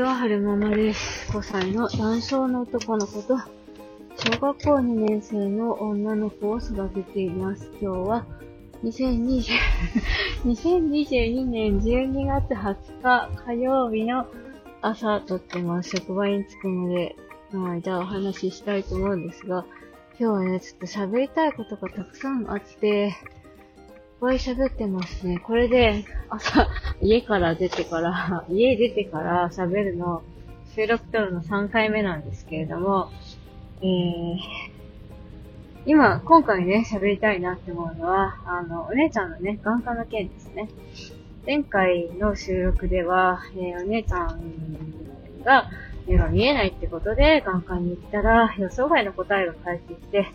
ちは、はるままです。5歳の男性の男の子と、小学校2年生の女の子を育てています。今日は、2020 2022 年12月20日火曜日の朝とってます。職場に着くので、まあ、じゃあお話ししたいと思うんですが、今日はね、ちょっと喋りたいことがたくさんあって、ぱい喋ってますね。これで、朝、家から出てから、家出てから喋るの、収録撮るの3回目なんですけれども、えー、今、今回ね、喋りたいなって思うのは、あの、お姉ちゃんのね、眼科の件ですね。前回の収録では、えー、お姉ちゃんが目が見えないってことで眼科に行ったら予想外の答えが返ってきて、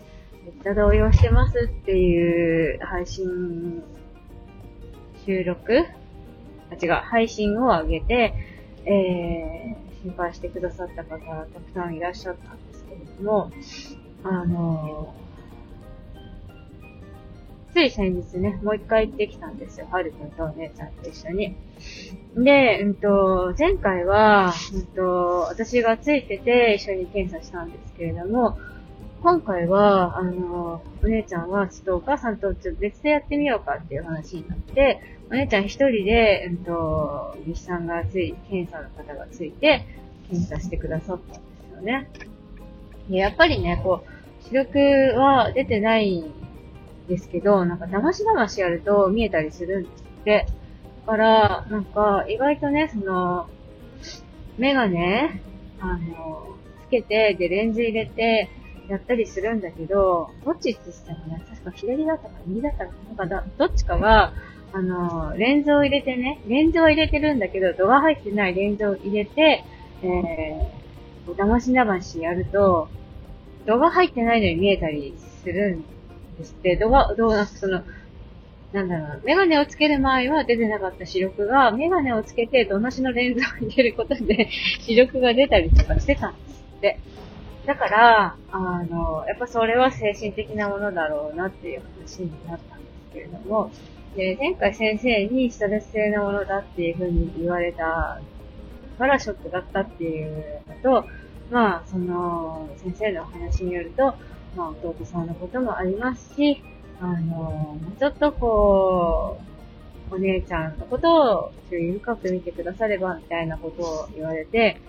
めっちゃ動揺してますっていう配信収録？あ、違う、配信を上げて、えー、心配してくださった方がたくさんいらっしゃったんですけれども、あのー、つい先日ね、もう一回行ってきたんですよ。はるくんとお姉ちゃんと一緒に。で、うんと、前回は、うんと、私がついてて一緒に検査したんですけれども、今回は、あの、お姉ちゃんは、ちょっとお母さんとちょっと別でやってみようかっていう話になって、お姉ちゃん一人で、うんと、技師さんがつい、検査の方がついて、検査してくださったんですよね。でやっぱりね、こう、視力は出てないんですけど、なんか騙し騙しやると見えたりするんですって。だから、なんか、意外とね、その、メガネ、あの、つけて、で、レンズ入れて、やったりするんだけど、どっちって言ってたかな確か左だったか右だったかなんか、どっちかが、あの、レンズを入れてね、レンズを入れてるんだけど、度が入ってないレンズを入れて、えー、騙し騙しやると、度が入ってないのに見えたりするんですって、度が、どうなんかその、なんだろう、メガネをつける前は出てなかった視力が、メガネをつけて、どのしのレンズを入れることで、視力が出たりとかしてたんですって。だから、あの、やっぱそれは精神的なものだろうなっていう話になったんですけれども、で前回先生にストレス性のものだっていうふうに言われたからショックだったっていうのと、まあ、その、先生のお話によると、まあ、弟さんのこともありますし、あの、ちょっとこう、お姉ちゃんのことを注意深く見てくだされば、みたいなことを言われて、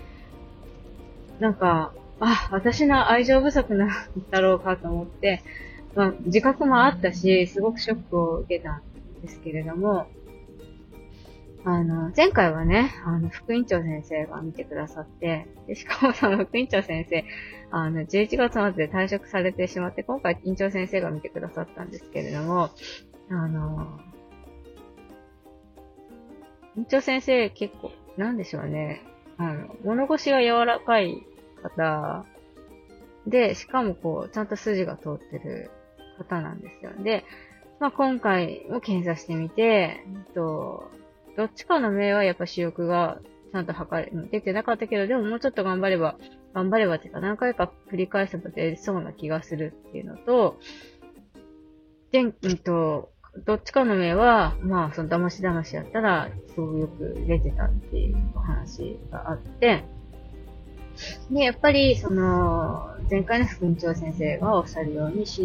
なんか、あ、私の愛情不足なんだろうかと思って、まあ、自覚もあったし、すごくショックを受けたんですけれども、あの、前回はね、あの、副院長先生が見てくださって、でしかもその副院長先生、あの、11月末で退職されてしまって、今回院長先生が見てくださったんですけれども、あの、院長先生結構、なんでしょうね、あの、物腰が柔らかい方で、しかもこう、ちゃんと筋が通ってる方なんですよ。で、まあ、今回も検査してみて、えっと、どっちかの目はやっぱ視力がちゃんと測れ、出てなかったけど、でももうちょっと頑張れば、頑張ればっていうか何回か繰り返せば出そうな気がするっていうのと、で、うんと、どっちかの目は、まあ、その騙し騙しやったら、すごくよく出てたっていうお話があって、で、やっぱり、その、前回の副院長先生がおっしゃるように、ス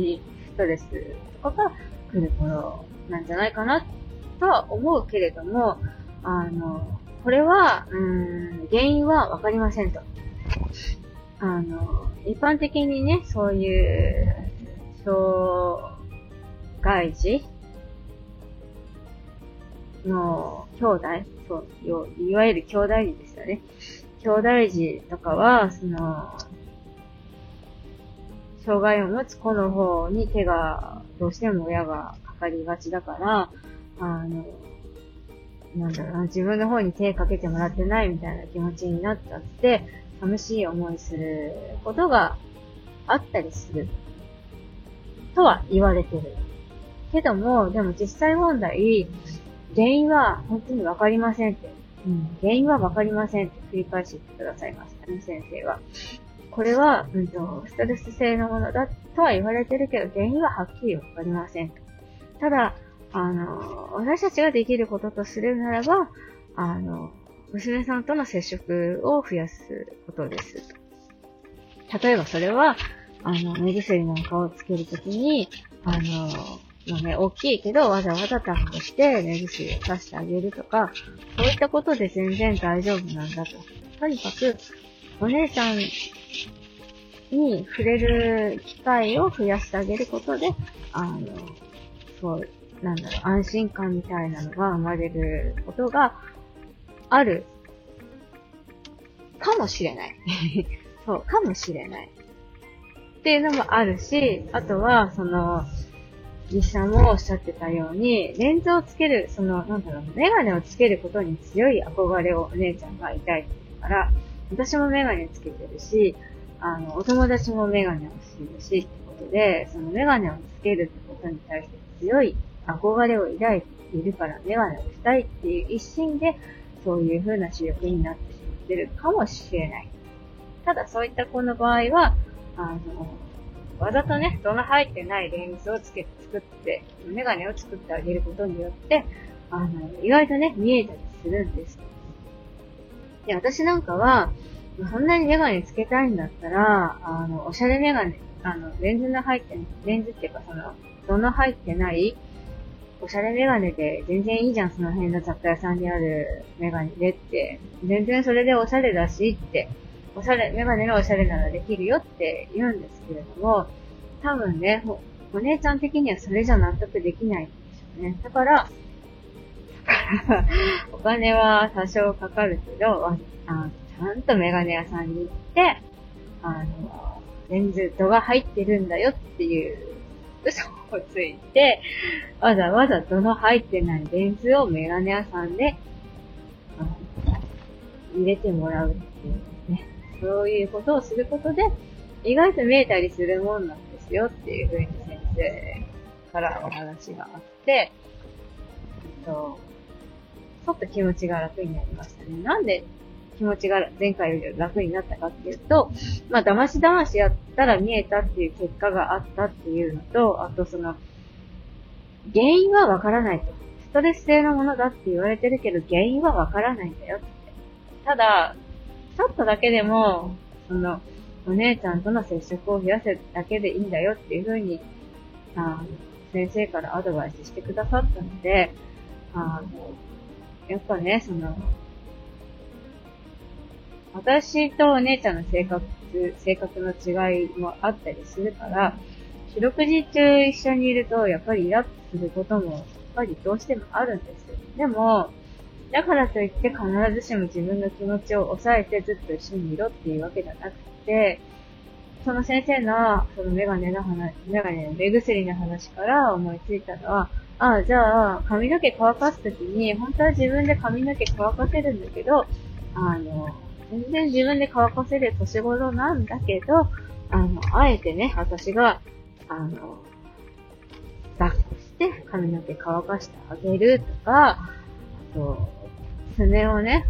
トレスとかが来る頃なんじゃないかな、とは思うけれども、あの、これは、うん、原因はわかりませんと。あの、一般的にね、そういう、障害児の兄弟、そう、いわゆる兄弟児ですよね。兄弟児とかは、その、障害を持つ子の方に手が、どうしても親がかかりがちだから、あの、なんだろうな、自分の方に手かけてもらってないみたいな気持ちになっちゃって、寂しい思いすることがあったりする。とは言われてる。けども、でも実際問題、原因は本当にわかりませんってうん、原因はわかりませんって繰り返してくださいましたね、先生は。これは、うんと、ストレス性のものだとは言われてるけど、原因ははっきりわかりませんと。ただ、あの、私たちができることとするならば、あの、娘さんとの接触を増やすことです。例えばそれは、あの、目薬なんかをつけるときに、あの、まあね、大きいけど、わざわざタップして目薬をさしてあげるとか、そういったことで全然大丈夫なんだと。とにかく、お姉ちゃんに触れる機会を増やしてあげることで、あの、そう、なんだろう、安心感みたいなのが生まれることがあるかもしれない。そう、かもしれない。っていうのもあるし、あとは、その、実写もおっしゃってたように、レンズをつける、その、なんだろう、メガネをつけることに強い憧れをお姉ちゃんがいてるから、私もメガネつけてるし、あの、お友達もメガネをしてるし、ってことで、そのメガネをつけるってことに対して強い憧れを抱いているから、メガネをしたいっていう一心で、そういう風な視力になってしまってるかもしれない。ただそういった子の場合は、あの、わざとね、度の入ってないレンズをつけ作って、メガネを作ってあげることによって、あの、意外とね、見えたりするんです。で、私なんかは、そんなにメガネつけたいんだったら、あの、おしゃれメガネ、あの、レンズの入って、レンズっていうかその、度の入ってない、おしゃれメガネで全然いいじゃん、その辺の雑貨屋さんにあるメガネでって。全然それでおしゃれだしって、おしゃれ、メガネがおしゃれならできるよって言うんですけれども、多分ね、お姉ちゃん的にはそれじゃ納得できないんでしょうね。だから、お金は多少かかるけど、あちゃんとメガネ屋さんに行って、あの、レンズ度が入ってるんだよっていう嘘をついて、わざわざ度の入ってないレンズをメガネ屋さんで、入れてもらうっていう。そういうことをすることで、意外と見えたりするもんなんですよっていうふうに先生からお話があって、と、ちょっと気持ちが楽になりましたね。なんで気持ちが前回より楽になったかっていうと、まあ、騙し騙しやったら見えたっていう結果があったっていうのと、あとその、原因はわからないと。ストレス性のものだって言われてるけど、原因はわからないんだよって。ただ、ちょっとだけでも、その、お姉ちゃんとの接触を増やせるだけでいいんだよっていうふうに、あの先生からアドバイスしてくださったので、あの、やっぱね、その、私とお姉ちゃんの性格、性格の違いもあったりするから、四六時中一緒にいると、やっぱりイラッとすることも、やっぱりどうしてもあるんですよ。でも、だからといって必ずしも自分の気持ちを抑えてずっと一緒にいろっていうわけじゃなくて、その先生の、そのメガネの話、メガネの目薬の話から思いついたのは、ああ、じゃあ、髪の毛乾かすときに、本当は自分で髪の毛乾かせるんだけど、あの、全然自分で乾かせる年頃なんだけど、あの、あえてね、私が、あの、抱っこして髪の毛乾かしてあげるとか、あと、爪をね、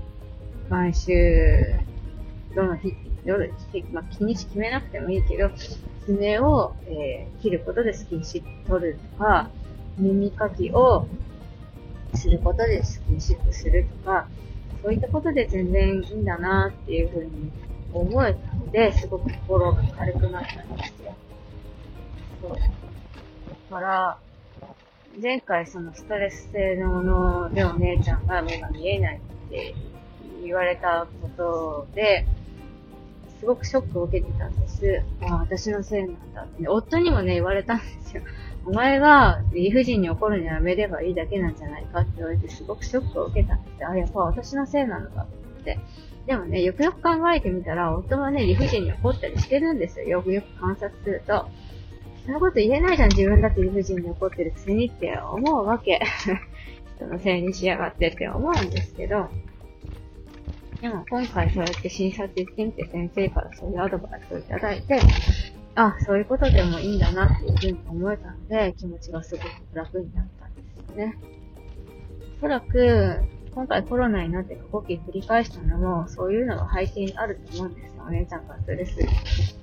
毎週、どの日、夜、まあ、気にし決めなくてもいいけど、爪を、えー、切ることでスキンシップ取るとか、耳かきをすることでスキンシップするとか、そういったことで全然いいんだなっていうふうに思えたので、すごく心が軽くなったんですよ。そう。だから、前回そのストレス性のものでお姉ちゃんが目が見えないって言われたことで、すごくショックを受けてたんです。ああ、私のせいなんだって、夫にもね、言われたんですよ。お前が理不尽に怒るのやめればいいだけなんじゃないかって言われてすごくショックを受けたんですあ、やっぱ私のせいなのかって。でもね、よくよく考えてみたら、夫はね、理不尽に怒ったりしてるんですよ。よくよく観察すると。そんなこと言えないじゃん、自分だって理不尽に怒ってるくせにって思うわけ。人のせいにしやがってって思うんですけど、でも今回そうやって診察行ってみて先生からそういうアドバイスをいただいて、あ、そういうことでもいいんだなっていうふうに思えたので、気持ちがすごく楽になったんですよね。おそらく、今回コロナになって過呼吸繰り返したのも、そういうのが背景にあると思うんですよ。お姉ちゃんがストレス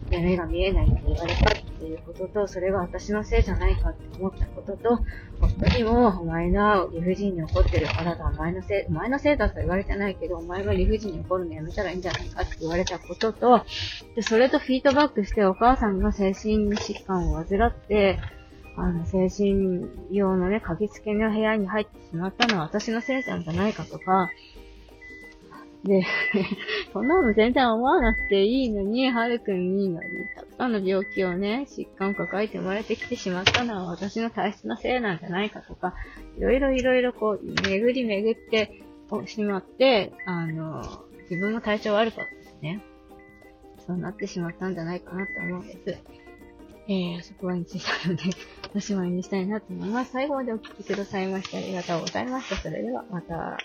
で目が見えないって言われたっていうことと、それが私のせいじゃないかって思ったことと、夫にも、お前が理不尽に怒ってるからだ、お前のせい、お前のせいだとは言われてないけど、お前が理不尽に怒るのやめたらいいんじゃないかって言われたことと、で、それとフィードバックしてお母さんが精神疾患を患って、あの、精神用のね、鍵付けの部屋に入ってしまったのは私のせいなんじゃないかとか、で、そんなの全然思わなくていいのに、はるくんに、たくさんの病気をね、疾患を抱えて生まれてきてしまったのは私の体質のせいなんじゃないかとか、いろいろいろいろこう、巡り巡ってしまって、あの、自分の体調悪かったですね。そうなってしまったんじゃないかなって思うんです。えー、そこは日したので、おしまいにしたいなと思います。最後までお聴きくださいましてありがとうございました。それではまた。